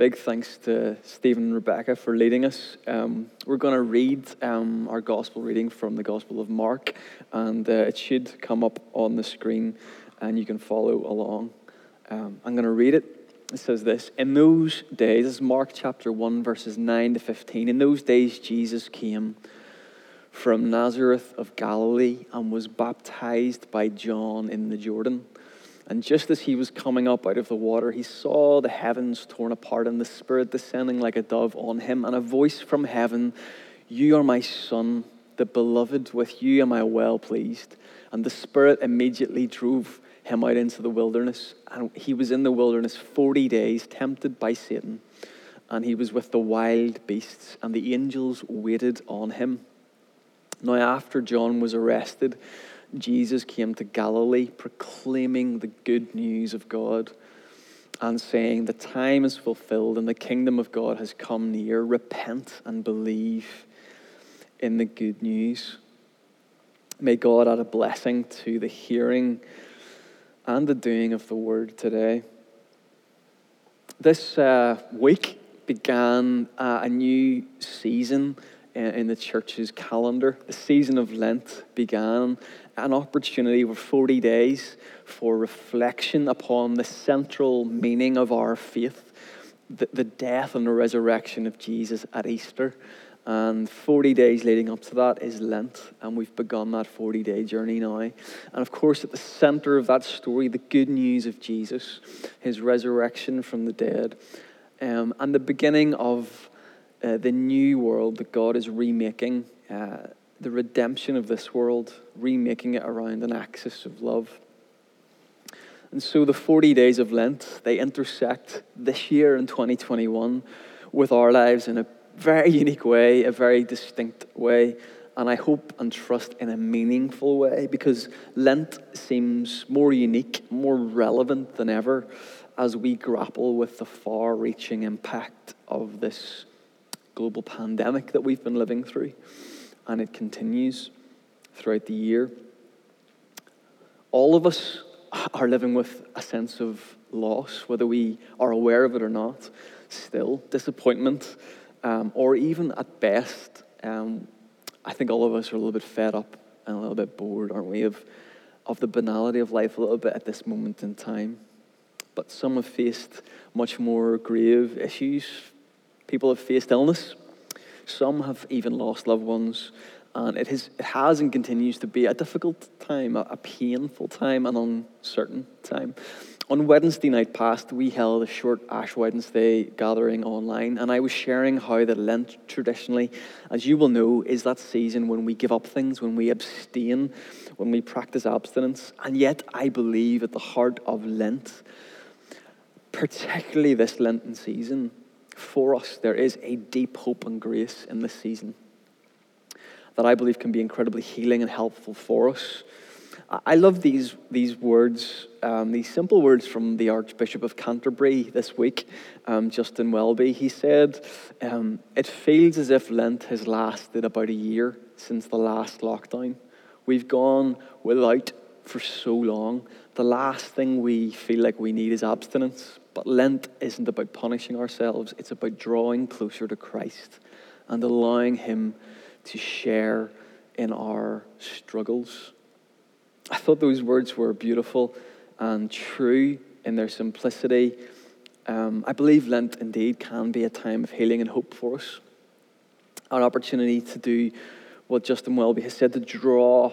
big thanks to Stephen and Rebecca for leading us. Um, we're going to read um, our gospel reading from the Gospel of Mark, and uh, it should come up on the screen and you can follow along. Um, I'm going to read it. It says this In those days, this is Mark chapter 1, verses 9 to 15. In those days, Jesus came from Nazareth of Galilee and was baptized by John in the Jordan. And just as he was coming up out of the water, he saw the heavens torn apart and the Spirit descending like a dove on him, and a voice from heaven You are my Son, the beloved, with you am I well pleased. And the Spirit immediately drove him out into the wilderness. And he was in the wilderness 40 days, tempted by Satan. And he was with the wild beasts, and the angels waited on him. Now, after John was arrested, Jesus came to Galilee proclaiming the good news of God and saying, The time is fulfilled and the kingdom of God has come near. Repent and believe in the good news. May God add a blessing to the hearing and the doing of the word today. This uh, week began uh, a new season in the church's calendar. The season of Lent began, an opportunity for 40 days for reflection upon the central meaning of our faith, the, the death and the resurrection of Jesus at Easter. And 40 days leading up to that is Lent, and we've begun that 40 day journey now. And of course, at the center of that story, the good news of Jesus, his resurrection from the dead, um, and the beginning of uh, the new world that God is remaking, uh, the redemption of this world, remaking it around an axis of love. And so the 40 days of Lent, they intersect this year in 2021 with our lives in a very unique way, a very distinct way, and I hope and trust in a meaningful way because Lent seems more unique, more relevant than ever as we grapple with the far reaching impact of this global pandemic that we've been living through, and it continues throughout the year. All of us are living with a sense of loss, whether we are aware of it or not, still, disappointment, um, or even at best, um, I think all of us are a little bit fed up and a little bit bored, aren't we, of, of the banality of life a little bit at this moment in time. But some have faced much more grave issues, People have faced illness. Some have even lost loved ones. And it has, it has and continues to be a difficult time, a, a painful time, an uncertain time. On Wednesday night past, we held a short Ash Wednesday gathering online, and I was sharing how that Lent traditionally, as you will know, is that season when we give up things, when we abstain, when we practice abstinence. And yet, I believe at the heart of Lent, particularly this Lenten season, for us, there is a deep hope and grace in this season that I believe can be incredibly healing and helpful for us. I love these, these words, um, these simple words from the Archbishop of Canterbury this week, um, Justin Welby. He said, um, It feels as if Lent has lasted about a year since the last lockdown. We've gone without for so long. The last thing we feel like we need is abstinence. But Lent isn't about punishing ourselves, it's about drawing closer to Christ and allowing Him to share in our struggles. I thought those words were beautiful and true in their simplicity. Um, I believe Lent indeed can be a time of healing and hope for us. An opportunity to do what Justin Welby has said to draw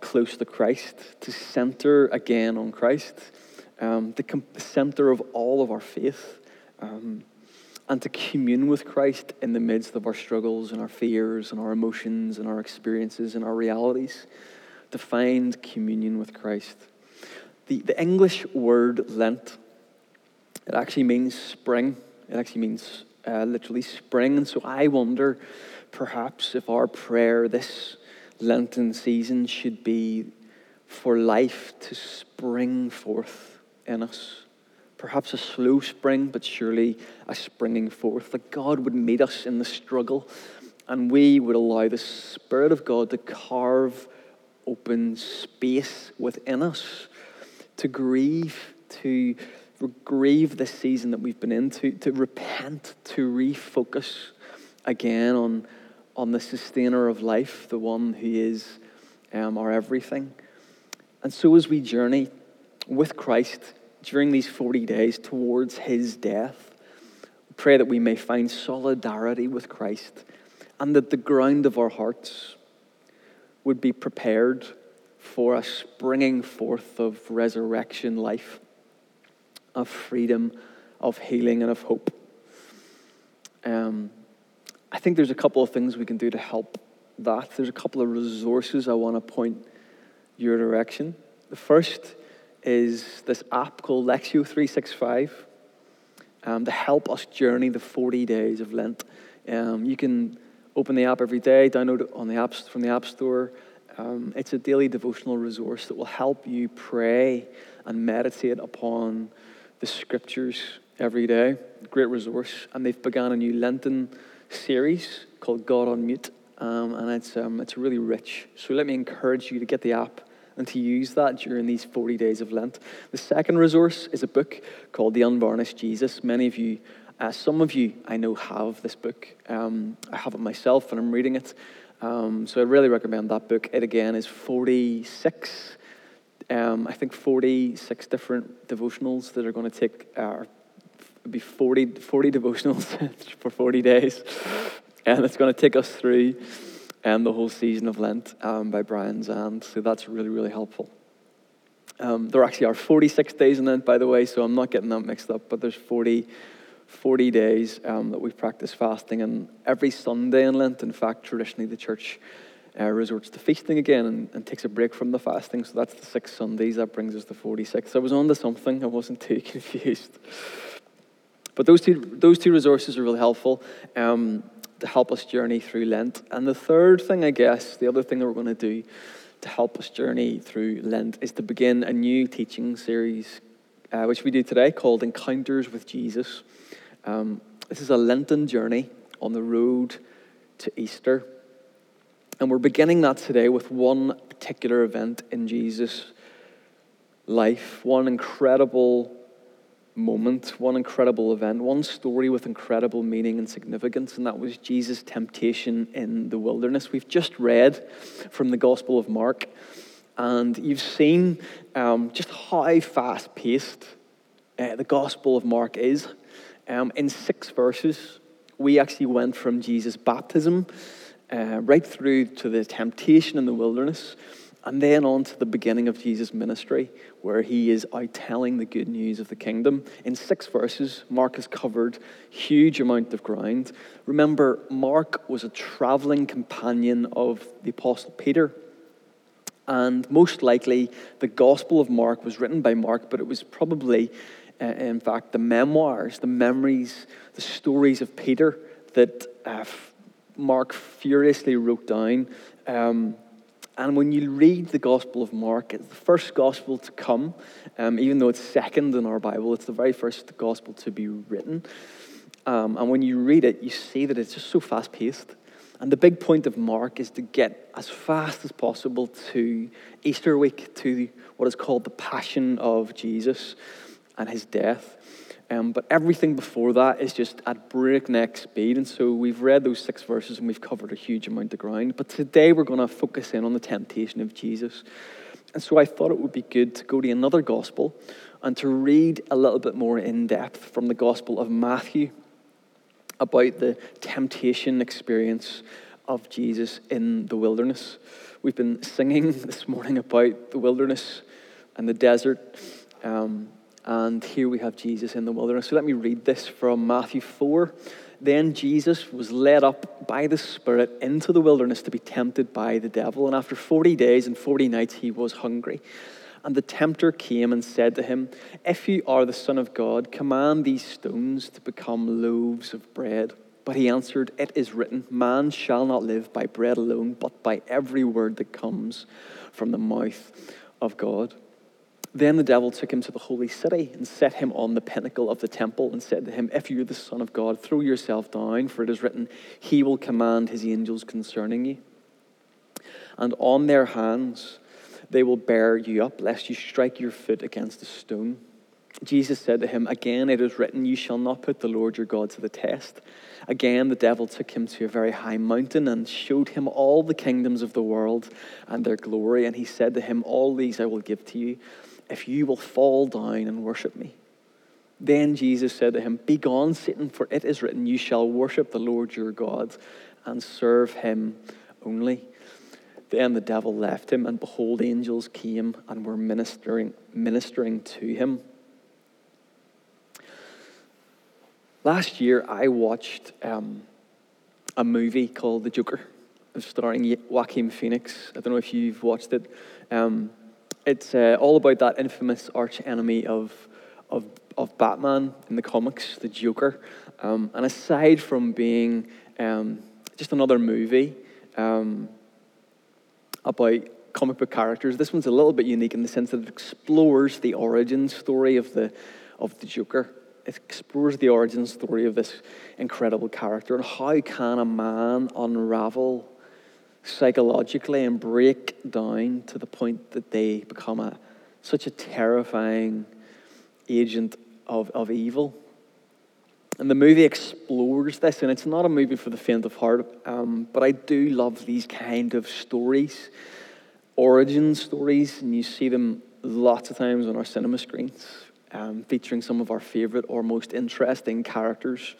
close to Christ, to center again on Christ um, the center of all of our faith, um, and to commune with Christ in the midst of our struggles and our fears and our emotions and our experiences and our realities, to find communion with Christ. The, the English word Lent, it actually means spring. It actually means uh, literally spring. And so I wonder perhaps if our prayer this Lenten season should be for life to spring forth in us. Perhaps a slow spring, but surely a springing forth. That God would meet us in the struggle and we would allow the Spirit of God to carve open space within us to grieve, to, grieve this season that we've been in, to, to repent, to refocus again on, on the sustainer of life, the one who is um, our everything. And so, as we journey with Christ during these 40 days towards his death, pray that we may find solidarity with Christ and that the ground of our hearts would be prepared for a springing forth of resurrection life, of freedom, of healing, and of hope. Um, I think there's a couple of things we can do to help that. There's a couple of resources I want to point your direction. The first is this app called Lectio 365 um, to help us journey the 40 days of Lent. Um, you can open the app every day, download it on the apps from the App Store. Um, it's a daily devotional resource that will help you pray and meditate upon the scriptures every day. Great resource. And they've begun a new Lenten series called God on Mute. Um, and it's, um, it's really rich. So let me encourage you to get the app and to use that during these 40 days of Lent. The second resource is a book called The Unvarnished Jesus. Many of you, uh, some of you I know have this book. Um, I have it myself and I'm reading it. Um, so I really recommend that book. It again is 46, um, I think 46 different devotionals that are going to take, uh, be 40, 40 devotionals for 40 days. And it's going to take us through um, the whole season of Lent um, by Brian Zahnd. So that's really, really helpful. Um, there actually are 46 days in Lent, by the way, so I'm not getting that mixed up, but there's 40, 40 days um, that we practice fasting. And every Sunday in Lent, in fact, traditionally the church uh, resorts to feasting again and, and, takes a break from the fasting. So that's the six Sundays. That brings us to 46. I was on to something. I wasn't too confused. But those two, those two resources are really helpful. Um, to help us journey through Lent. And the third thing, I guess, the other thing that we're going to do to help us journey through Lent is to begin a new teaching series, uh, which we do today called Encounters with Jesus. Um, this is a Lenten journey on the road to Easter. And we're beginning that today with one particular event in Jesus' life, one incredible moment, one incredible event, one story with incredible meaning and significance, and that was Jesus' temptation in the wilderness. We've just read from the Gospel of Mark, and you've seen um, just how fast paced uh, the Gospel of Mark is. Um, in six verses, we actually went from Jesus' baptism uh, right through to the temptation in the wilderness. And then on to the beginning of Jesus' ministry, where he is out telling the good news of the kingdom. In six verses, Mark has covered huge amount of ground. Remember, Mark was a traveling companion of the Apostle Peter. And most likely, the Gospel of Mark was written by Mark, but it was probably, uh, in fact, the memoirs, the memories, the stories of Peter that uh, Mark furiously wrote down. Um, and when you read the Gospel of Mark, it's the first Gospel to come, um, even though it's second in our Bible, it's the very first Gospel to be written. Um, and when you read it, you see that it's just so fast paced. And the big point of Mark is to get as fast as possible to Easter week, to what is called the Passion of Jesus and his death. Um, but everything before that is just at breakneck speed. And so we've read those six verses and we've covered a huge amount of ground. But today we're going to focus in on the temptation of Jesus. And so I thought it would be good to go to another gospel and to read a little bit more in depth from the Gospel of Matthew about the temptation experience of Jesus in the wilderness. We've been singing this morning about the wilderness and the desert. Um, and here we have Jesus in the wilderness. So let me read this from Matthew 4. Then Jesus was led up by the Spirit into the wilderness to be tempted by the devil. And after 40 days and 40 nights, he was hungry. And the tempter came and said to him, If you are the Son of God, command these stones to become loaves of bread. But he answered, It is written, Man shall not live by bread alone, but by every word that comes from the mouth of God. Then the devil took him to the holy city and set him on the pinnacle of the temple and said to him, If you are the Son of God, throw yourself down, for it is written, He will command His angels concerning you. And on their hands they will bear you up, lest you strike your foot against a stone. Jesus said to him, Again, it is written, You shall not put the Lord your God to the test. Again, the devil took him to a very high mountain and showed him all the kingdoms of the world and their glory. And he said to him, All these I will give to you if you will fall down and worship me. Then Jesus said to him, Begone, Satan, for it is written, You shall worship the Lord your God and serve him only. Then the devil left him, and behold, angels came and were ministering, ministering to him. Last year, I watched um, a movie called The Joker, starring Joaquin Phoenix. I don't know if you've watched it. Um, it's uh, all about that infamous arch enemy of, of, of Batman in the comics, the Joker. Um, and aside from being um, just another movie um, about comic book characters, this one's a little bit unique in the sense that it explores the origin story of the, of the Joker it explores the origin story of this incredible character and how can a man unravel psychologically and break down to the point that they become a, such a terrifying agent of, of evil. And the movie explores this, and it's not a movie for the faint of heart, um, but I do love these kind of stories, origin stories, and you see them lots of times on our cinema screens um, featuring some of our favorite or most interesting characters.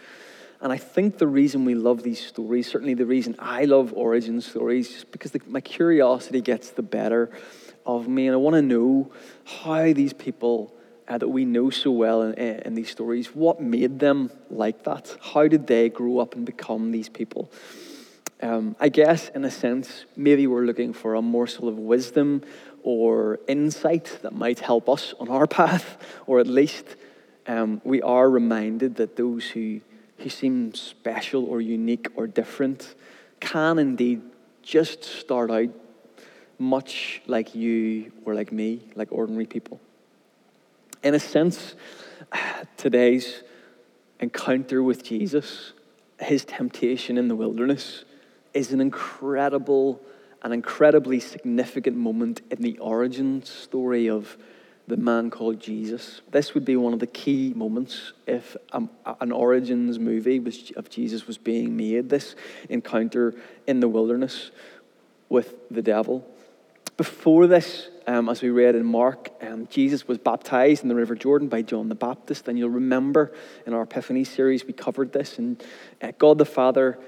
And I think the reason we love these stories, certainly the reason I love origin stories, is because the, my curiosity gets the better of me. And I want to know how these people uh, that we know so well in, in these stories, what made them like that? How did they grow up and become these people? Um, I guess, in a sense, maybe we're looking for a morsel of wisdom or insight that might help us on our path, or at least um, we are reminded that those who, who seem special or unique or different can indeed just start out much like you or like me, like ordinary people. In a sense, today's encounter with Jesus, his temptation in the wilderness, is an incredible an incredibly significant moment in the origin story of the man called Jesus. This would be one of the key moments if an origins movie was, of Jesus was being made. This encounter in the wilderness with the devil. Before this, um, as we read in Mark, um, Jesus was baptized in the River Jordan by John the Baptist. And you'll remember in our Epiphany series, we covered this. And uh, God the Father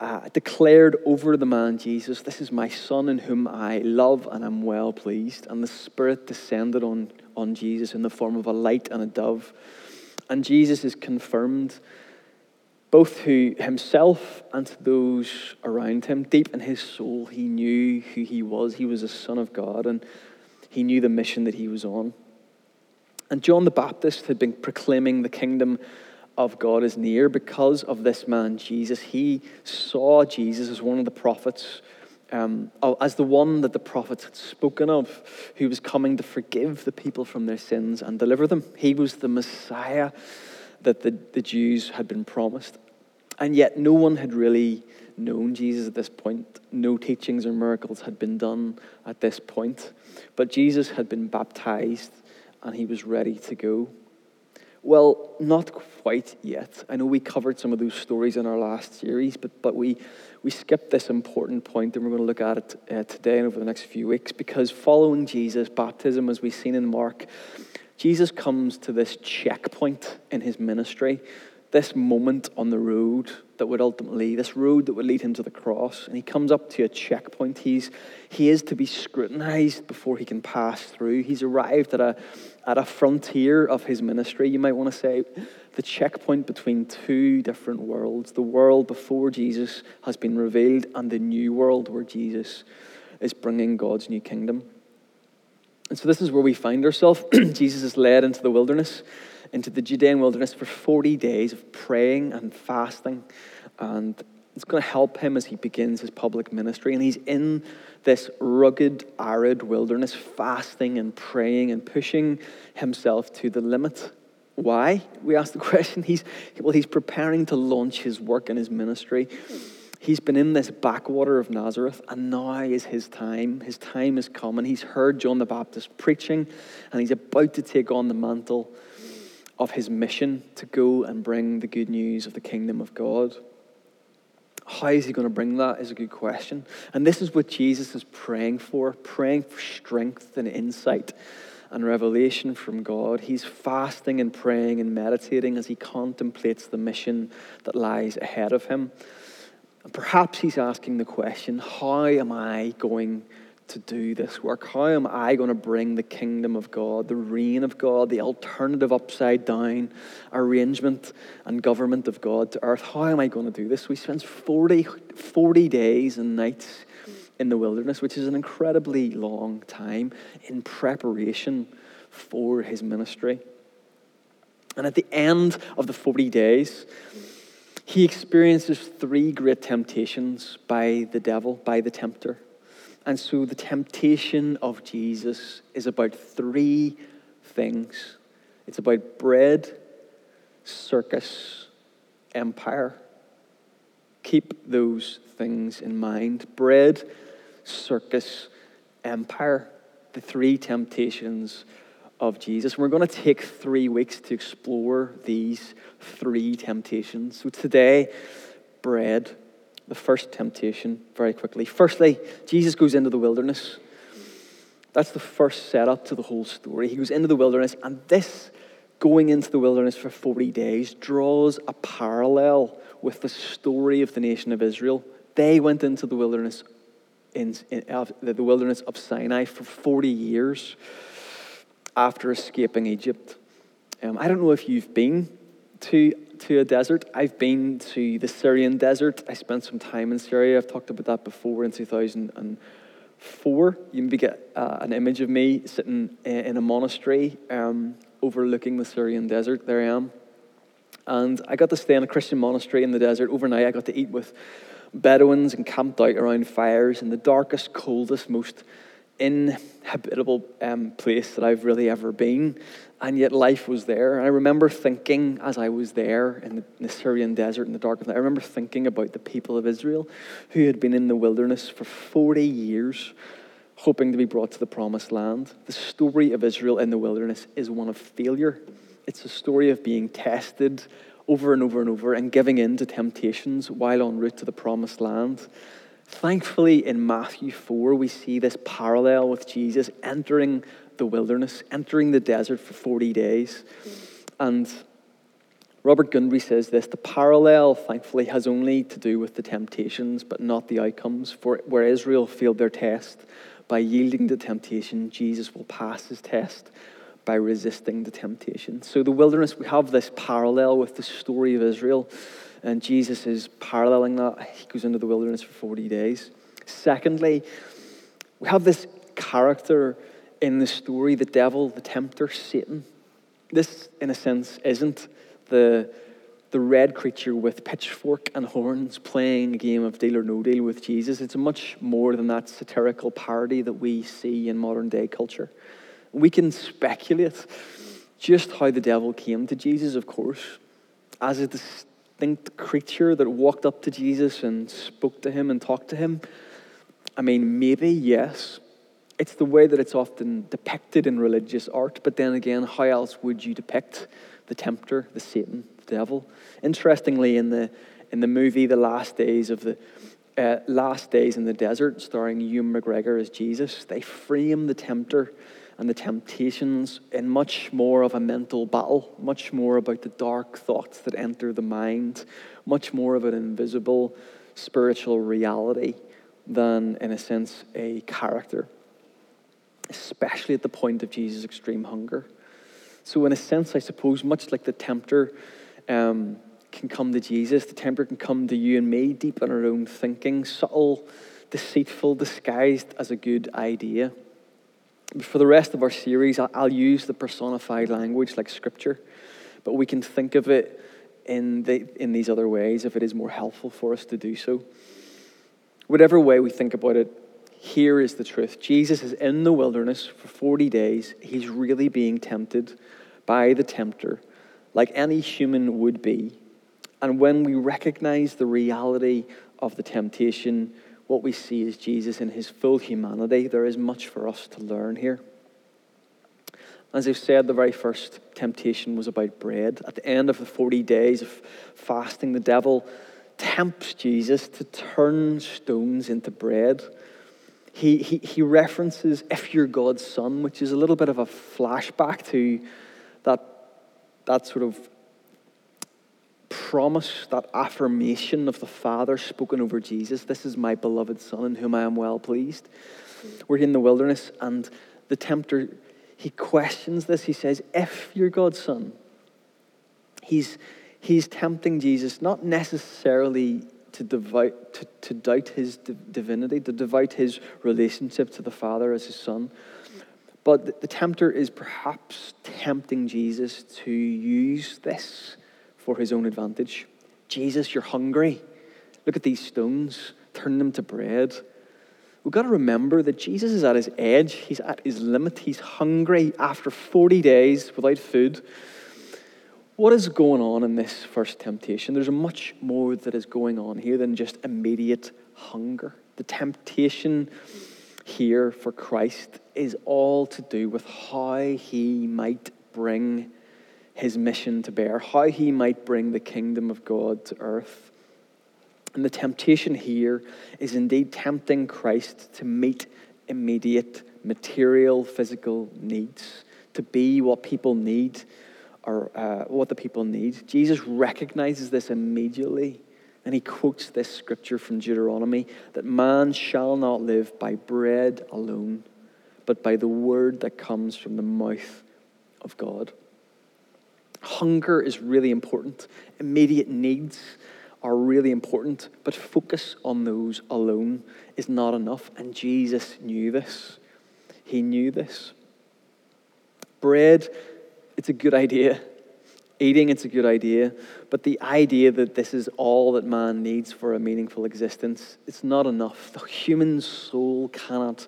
uh, declared over the man Jesus, This is my son in whom I love and am well pleased. And the Spirit descended on, on Jesus in the form of a light and a dove. And Jesus is confirmed both to himself and to those around him. Deep in his soul, he knew who he was. He was a son of God, and he knew the mission that he was on. And John the Baptist had been proclaiming the kingdom of God is near because of this man, Jesus. He saw Jesus as one of the prophets, um, as the one that the prophets had spoken of, who was coming to forgive the people from their sins and deliver them. He was the Messiah that the, the Jews had been promised. And yet, no one had really known Jesus at this point. No teachings or miracles had been done at this point. But Jesus had been baptized and he was ready to go. Well, not quite yet. I know we covered some of those stories in our last series, but, but we, we skipped this important point, and we're going to look at it uh, today and over the next few weeks because following Jesus' baptism, as we've seen in Mark, Jesus comes to this checkpoint in his ministry, this moment on the road that would ultimately, this road that would lead him to the cross. And he comes up to a checkpoint. He's, he is to be scrutinized before he can pass through. He's arrived at a, at a frontier of his ministry, you might want to say, the checkpoint between two different worlds the world before Jesus has been revealed, and the new world where Jesus is bringing God's new kingdom. And so, this is where we find ourselves. Jesus is led into the wilderness, into the Judean wilderness for 40 days of praying and fasting. And it's going to help him as he begins his public ministry. And he's in this rugged, arid wilderness, fasting and praying and pushing himself to the limit. Why? We ask the question. He's, well, he's preparing to launch his work and his ministry. He's been in this backwater of Nazareth, and now is his time. His time has come, and He's heard John the Baptist preaching, and he's about to take on the mantle of his mission to go and bring the good news of the kingdom of God. How is he going to bring that is a good question. And this is what Jesus is praying for, praying for strength and insight and revelation from God. He's fasting and praying and meditating as he contemplates the mission that lies ahead of him. And perhaps he's asking the question how am I going to do this work? How am I going to bring the kingdom of God, the reign of God, the alternative upside down arrangement and government of God to earth? How am I going to do this? So he spends 40, 40 days and nights in the wilderness, which is an incredibly long time in preparation for his ministry. And at the end of the 40 days, he experiences three great temptations by the devil, by the tempter. And so the temptation of Jesus is about three things it's about bread, circus, empire. Keep those things in mind bread, circus, empire. The three temptations of Jesus. We're going to take three weeks to explore these three temptations. So today, bread, the first temptation, very quickly. Firstly, Jesus goes into the wilderness. That's the first setup to the whole story. He goes into the wilderness, and this going into the wilderness for 40 days draws a parallel with the story of the nation of Israel. They went into the wilderness in, in uh, the wilderness of Sinai for 40 years after escaping Egypt. Um, I don't know if you've been to, to a desert. I've been to the Syrian desert. I spent some time in Syria. I've talked about that before in 2004. You maybe get uh, an image of me sitting in a monastery um, overlooking the Syrian desert. There I am. And I got to stay in a Christian monastery in the desert overnight. I got to eat with Bedouins and camped out around fires in the darkest, coldest, most inhabitable um, place that I've really ever been, and yet life was there. And I remember thinking as I was there in the, in the Syrian desert in the dark of night, I remember thinking about the people of Israel who had been in the wilderness for 40 years, hoping to be brought to the promised land. The story of Israel in the wilderness is one of failure. It's a story of being tested over and over and over and giving in to temptations while en route to the promised land. Thankfully, in Matthew 4, we see this parallel with Jesus entering the wilderness, entering the desert for 40 days. And Robert Gundry says this the parallel, thankfully, has only to do with the temptations, but not the outcomes. For where Israel failed their test by yielding to temptation, Jesus will pass his test by resisting the temptation. So, the wilderness, we have this parallel with the story of Israel. And Jesus is paralleling that. He goes into the wilderness for 40 days. Secondly, we have this character in the story the devil, the tempter, Satan. This, in a sense, isn't the, the red creature with pitchfork and horns playing a game of deal or no deal with Jesus. It's much more than that satirical parody that we see in modern day culture. We can speculate just how the devil came to Jesus, of course, as a distinct creature that walked up to Jesus and spoke to him and talked to him? I mean, maybe, yes. It's the way that it's often depicted in religious art, but then again, how else would you depict the tempter, the Satan, the devil? Interestingly, in the, in the movie The Last Days of the uh, Last Days in the Desert, starring Ewan McGregor as Jesus, they frame the tempter and the temptations in much more of a mental battle, much more about the dark thoughts that enter the mind, much more of an invisible spiritual reality than, in a sense, a character, especially at the point of Jesus' extreme hunger. So, in a sense, I suppose, much like the tempter um, can come to Jesus, the tempter can come to you and me deep in our own thinking, subtle, deceitful, disguised as a good idea for the rest of our series, I'll use the personified language like scripture, but we can think of it in, the, in these other ways if it is more helpful for us to do so. Whatever way we think about it, here is the truth Jesus is in the wilderness for 40 days. He's really being tempted by the tempter, like any human would be. And when we recognize the reality of the temptation, what we see is Jesus in his full humanity. There is much for us to learn here. As I've said, the very first temptation was about bread. At the end of the 40 days of fasting, the devil tempts Jesus to turn stones into bread. He, he, he references, if you're God's son, which is a little bit of a flashback to that, that sort of promise, that affirmation of the Father spoken over Jesus. This is my beloved Son in whom I am well pleased. We're in the wilderness, and the tempter, he questions this. He says, If you're God's Son, he's, he's tempting Jesus not necessarily to, devout, to, to doubt his divinity, to doubt his relationship to the Father as his Son. But the, the tempter is perhaps tempting Jesus to use this for his own advantage. Jesus, you're hungry. Look at these stones, turn them to bread. We've got to remember that Jesus is at his edge, he's at his limit, he's hungry after 40 days without food. What is going on in this first temptation? There's much more that is going on here than just immediate hunger. The temptation here for Christ is all to do with how he might bring his mission to bear, how he might bring the kingdom of God to earth. And the temptation here is indeed tempting Christ to meet immediate material, physical needs, to be what people need or uh, what the people need. Jesus recognizes this immediately. And he quotes this scripture from Deuteronomy that man shall not live by bread alone, but by the word that comes from the mouth of God. Hunger is really important. Immediate needs are really important, but focus on those alone is not enough. And Jesus knew this. He knew this. Bread, it's a good idea. Eating, it's a good idea. But the idea that this is all that man needs for a meaningful existence, it's not enough. The human soul cannot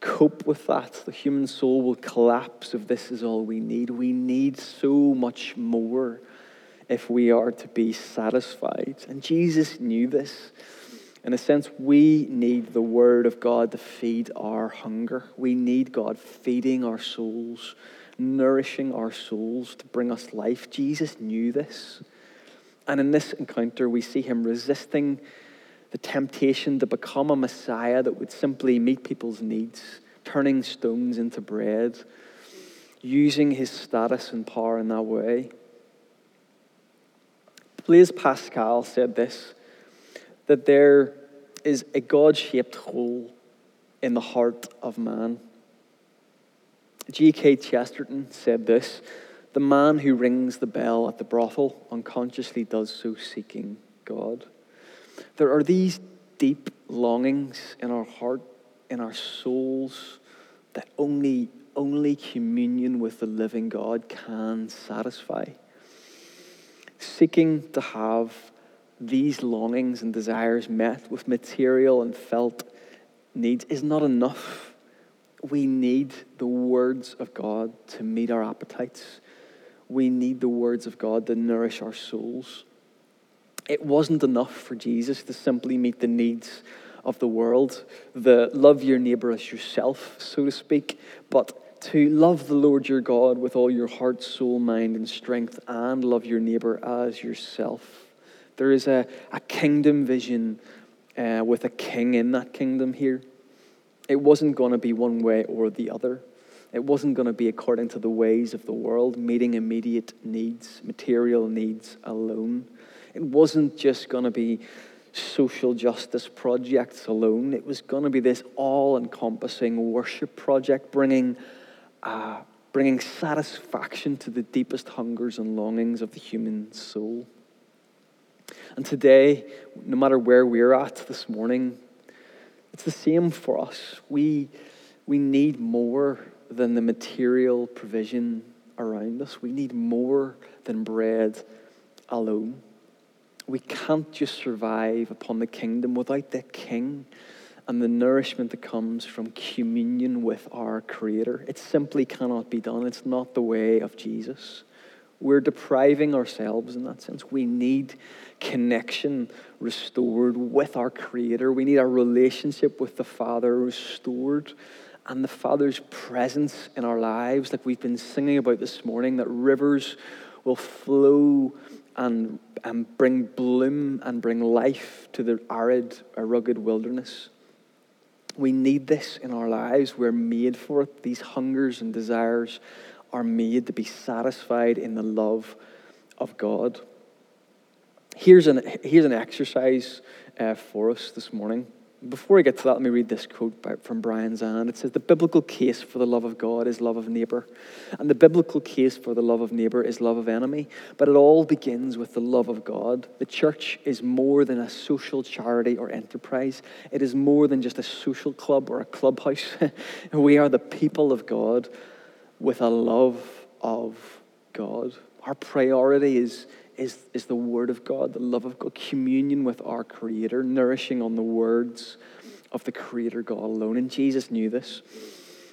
cope with that. The human soul will collapse if this is all we need. We need so much more if we are to be satisfied. And Jesus knew this. In a sense, we need the Word of God to feed our hunger. We need God feeding our souls, nourishing our souls to bring us life. Jesus knew this. And in this encounter, we see him resisting the temptation to become a Messiah that would simply meet people's needs, turning stones into bread, using his status and power in that way. Blaise Pascal said this that there is a God shaped hole in the heart of man. G.K. Chesterton said this The man who rings the bell at the brothel unconsciously does so seeking God. There are these deep longings in our heart, in our souls, that only, only communion with the living God can satisfy. Seeking to have these longings and desires met with material and felt needs is not enough. We need the words of God to meet our appetites. We need the words of God to nourish our souls. It wasn't enough for Jesus to simply meet the needs of the world, the love your neighbor as yourself, so to speak, but to love the Lord your God with all your heart, soul, mind, and strength, and love your neighbor as yourself. There is a, a kingdom vision uh, with a king in that kingdom here. It wasn't going to be one way or the other. It wasn't going to be according to the ways of the world, meeting immediate needs, material needs alone. It wasn't just going to be social justice projects alone. It was going to be this all encompassing worship project, bringing, uh, bringing satisfaction to the deepest hungers and longings of the human soul. And today, no matter where we're at this morning, it's the same for us. We, we need more than the material provision around us, we need more than bread alone. We can't just survive upon the kingdom without the king and the nourishment that comes from communion with our Creator. It simply cannot be done. It's not the way of Jesus. We're depriving ourselves in that sense. We need connection restored with our Creator. We need our relationship with the Father restored and the Father's presence in our lives, like we've been singing about this morning, that rivers will flow and, and bring bloom and bring life to the arid, rugged wilderness. We need this in our lives. We're made for it. These hungers and desires are made to be satisfied in the love of God. Here's an, here's an exercise uh, for us this morning. Before I get to that, let me read this quote by, from Brian Zahnd. It says, The biblical case for the love of God is love of neighbor. And the biblical case for the love of neighbor is love of enemy. But it all begins with the love of God. The church is more than a social charity or enterprise, it is more than just a social club or a clubhouse. we are the people of God with a love of God. Our priority is, is, is the Word of God, the love of God, communion with our Creator, nourishing on the words of the Creator God alone. And Jesus knew this.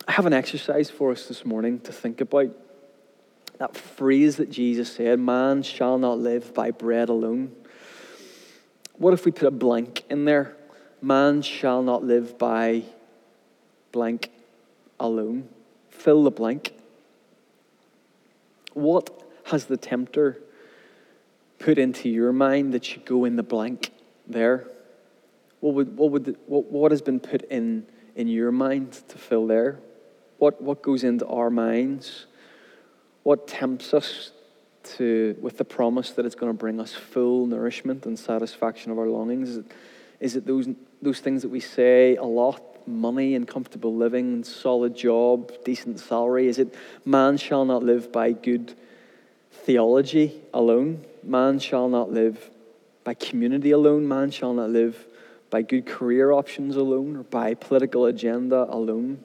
I have an exercise for us this morning to think about. That phrase that Jesus said, man shall not live by bread alone. What if we put a blank in there? Man shall not live by blank alone. Fill the blank. What has the tempter put into your mind that should go in the blank there? What, would, what, would what, what has been put in, in your mind to fill there? What, what goes into our minds? What tempts us to, with the promise that it's going to bring us full nourishment and satisfaction of our longings? Is it, is it those, those things that we say a lot? Money and comfortable living, solid job, decent salary? Is it man shall not live by good theology alone. Man shall not live by community alone. Man shall not live by good career options alone or by political agenda alone.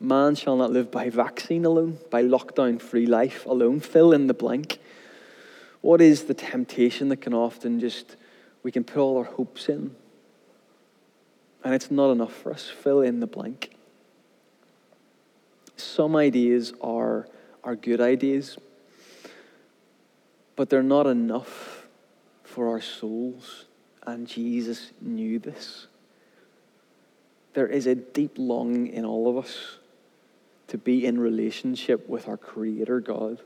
Man shall not live by vaccine alone, by lockdown free life alone. Fill in the blank. What is the temptation that can often just, we can put all our hopes in? And it's not enough for us. Fill in the blank. Some ideas are are good ideas, but they're not enough for our souls. And Jesus knew this. There is a deep longing in all of us to be in relationship with our Creator God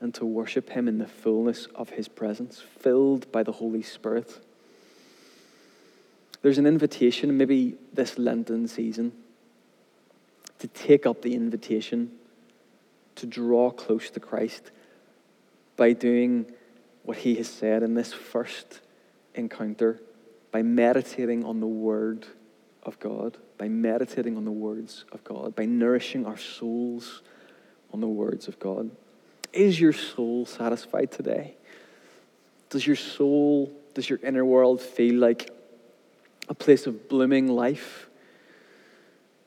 and to worship Him in the fullness of His presence, filled by the Holy Spirit. There's an invitation, maybe this Lenten season, to take up the invitation to draw close to Christ by doing what he has said in this first encounter, by meditating on the Word of God, by meditating on the words of God, by nourishing our souls on the words of God. Is your soul satisfied today? Does your soul, does your inner world feel like a place of blooming life?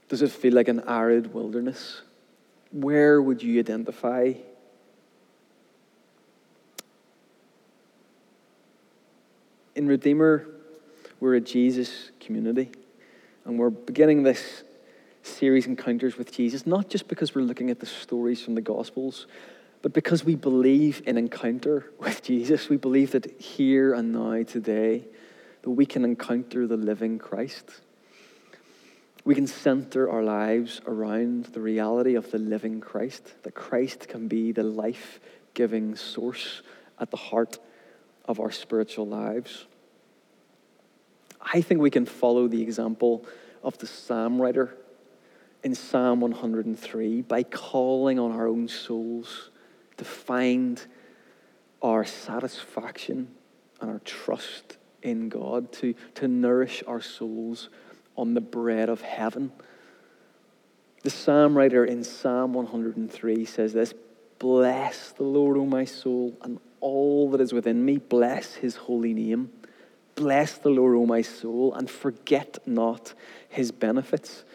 Does it feel like an arid wilderness? where would you identify? In Redeemer, we're a Jesus community, and we're beginning this series, Encounters with Jesus, not just because we're looking at the stories from the Gospels, but because we believe in encounter with Jesus. We believe that here and now, today, that we can encounter the living Christ. We can center our lives around the reality of the living Christ, that Christ can be the life giving source at the heart of our spiritual lives. I think we can follow the example of the psalm writer in Psalm 103 by calling on our own souls to find our satisfaction and our trust in God, to, to nourish our souls on the bread of heaven. The psalm writer in Psalm 103 says this Bless the Lord, O my soul, and all that is within me. Bless his holy name. Bless the Lord, O my soul, and forget not his benefits.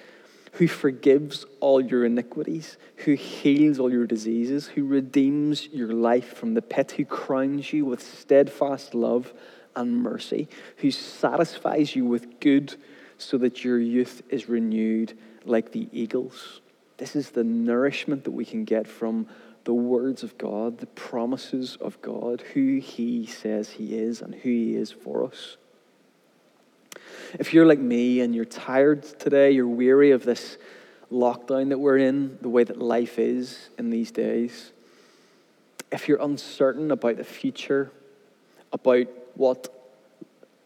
Who forgives all your iniquities, who heals all your diseases, who redeems your life from the pit, who crowns you with steadfast love and mercy, who satisfies you with good so that your youth is renewed like the eagles. This is the nourishment that we can get from the words of God, the promises of God, who He says He is, and who He is for us. If you're like me and you're tired today, you're weary of this lockdown that we're in, the way that life is in these days, if you're uncertain about the future, about what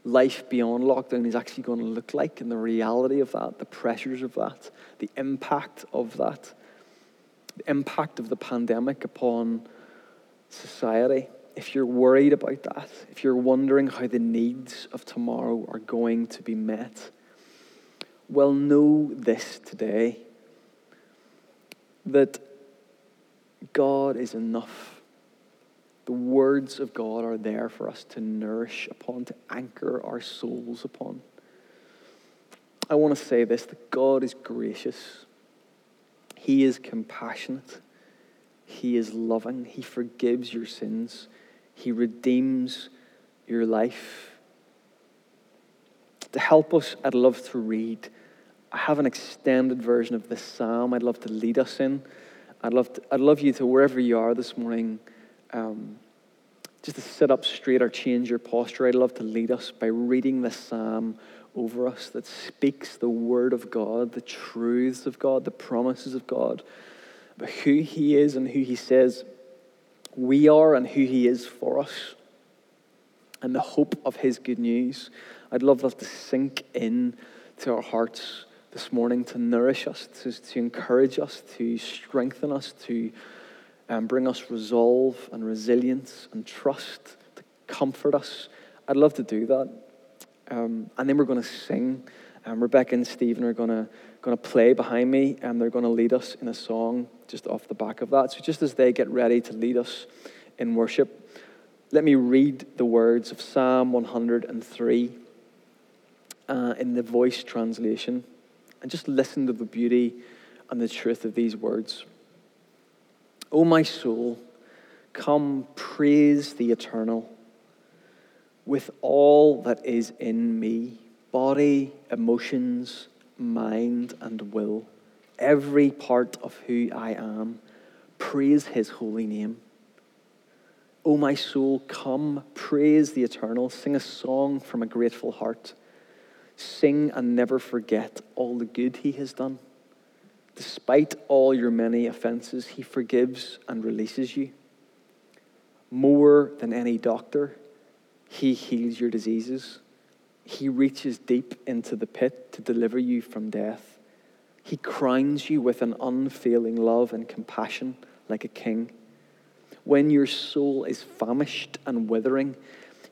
life beyond lockdown is actually going to look like and the reality of that, the pressures of that, the impact of that, the impact of the pandemic upon society, if you're worried about that, if you're wondering how the needs of tomorrow are going to be met, well, know this today that God is enough. The words of God are there for us to nourish upon, to anchor our souls upon. I want to say this that God is gracious, He is compassionate, He is loving, He forgives your sins, He redeems your life. To help us, I'd love to read. I have an extended version of this psalm I'd love to lead us in. I'd love, to, I'd love you to, wherever you are this morning, um, just to sit up straight or change your posture. I'd love to lead us by reading the psalm over us that speaks the word of God, the truths of God, the promises of God, about who He is and who He says we are and who He is for us, and the hope of His good news. I'd love that to sink in to our hearts this morning, to nourish us, to, to encourage us, to strengthen us, to um, bring us resolve and resilience and trust, to comfort us. I'd love to do that. Um, and then we're going to sing. Um, Rebecca and Stephen are going to play behind me, and they're going to lead us in a song just off the back of that. So just as they get ready to lead us in worship, let me read the words of Psalm 103 uh, in the voice translation, and just listen to the beauty and the truth of these words. O oh, my soul, come praise the eternal with all that is in me body, emotions, mind, and will, every part of who I am, praise his holy name. O my soul, come, praise the eternal, sing a song from a grateful heart. Sing and never forget all the good he has done. Despite all your many offenses, he forgives and releases you. More than any doctor, he heals your diseases. He reaches deep into the pit to deliver you from death. He crowns you with an unfailing love and compassion like a king. When your soul is famished and withering,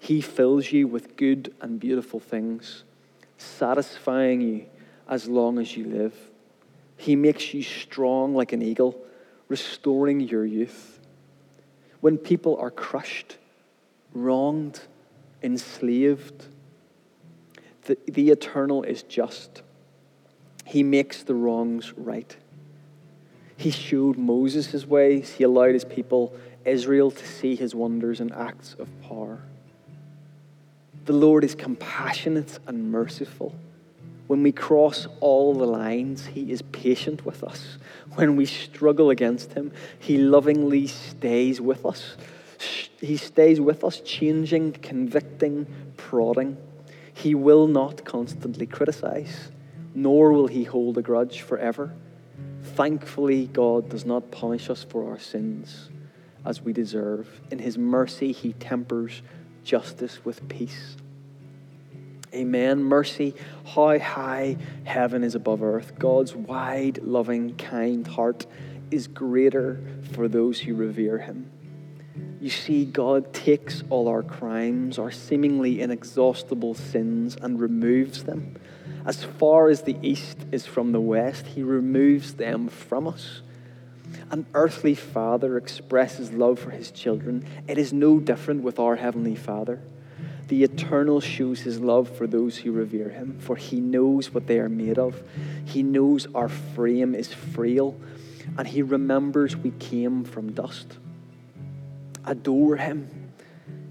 he fills you with good and beautiful things, satisfying you as long as you live. He makes you strong like an eagle, restoring your youth. When people are crushed, wronged, enslaved, the, the eternal is just. He makes the wrongs right. He showed Moses his ways. He allowed his people, Israel, to see his wonders and acts of power. The Lord is compassionate and merciful. When we cross all the lines, He is patient with us. When we struggle against Him, He lovingly stays with us. He stays with us, changing, convicting, prodding. He will not constantly criticize, nor will he hold a grudge forever. Thankfully, God does not punish us for our sins as we deserve. In his mercy, he tempers justice with peace. Amen. Mercy, how high heaven is above earth. God's wide, loving, kind heart is greater for those who revere him. You see, God takes all our crimes, our seemingly inexhaustible sins, and removes them. As far as the east is from the west, He removes them from us. An earthly father expresses love for his children. It is no different with our Heavenly Father. The eternal shows his love for those who revere him, for he knows what they are made of. He knows our frame is frail, and he remembers we came from dust. Adore him.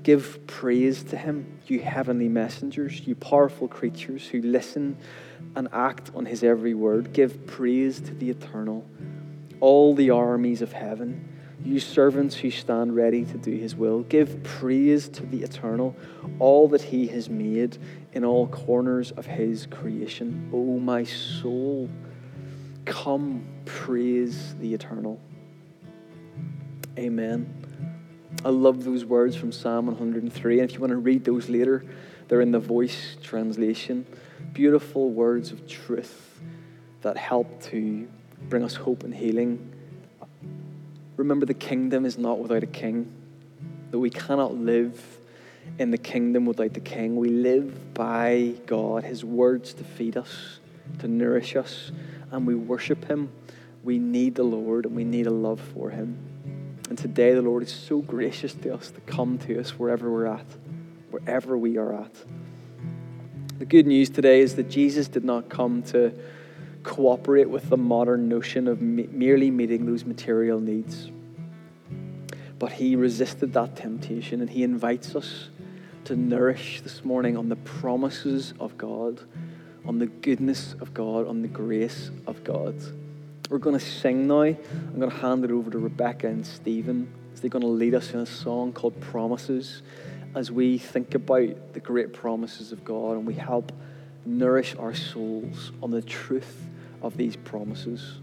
Give praise to him, you heavenly messengers, you powerful creatures who listen and act on his every word. Give praise to the eternal, all the armies of heaven. you servants who stand ready to do his will. Give praise to the eternal, all that he has made in all corners of his creation. O oh, my soul, come praise the eternal. Amen. I love those words from Psalm 103. And if you want to read those later, they're in the voice translation. Beautiful words of truth that help to bring us hope and healing. Remember, the kingdom is not without a king, that we cannot live in the kingdom without the king. We live by God, his words to feed us, to nourish us, and we worship him. We need the Lord and we need a love for him. And today, the Lord is so gracious to us to come to us wherever we're at, wherever we are at. The good news today is that Jesus did not come to cooperate with the modern notion of merely meeting those material needs. But he resisted that temptation and he invites us to nourish this morning on the promises of God, on the goodness of God, on the grace of God. We're going to sing now. I'm going to hand it over to Rebecca and Stephen they're going to lead us in a song called Promises as we think about the great promises of God and we help nourish our souls on the truth of these promises.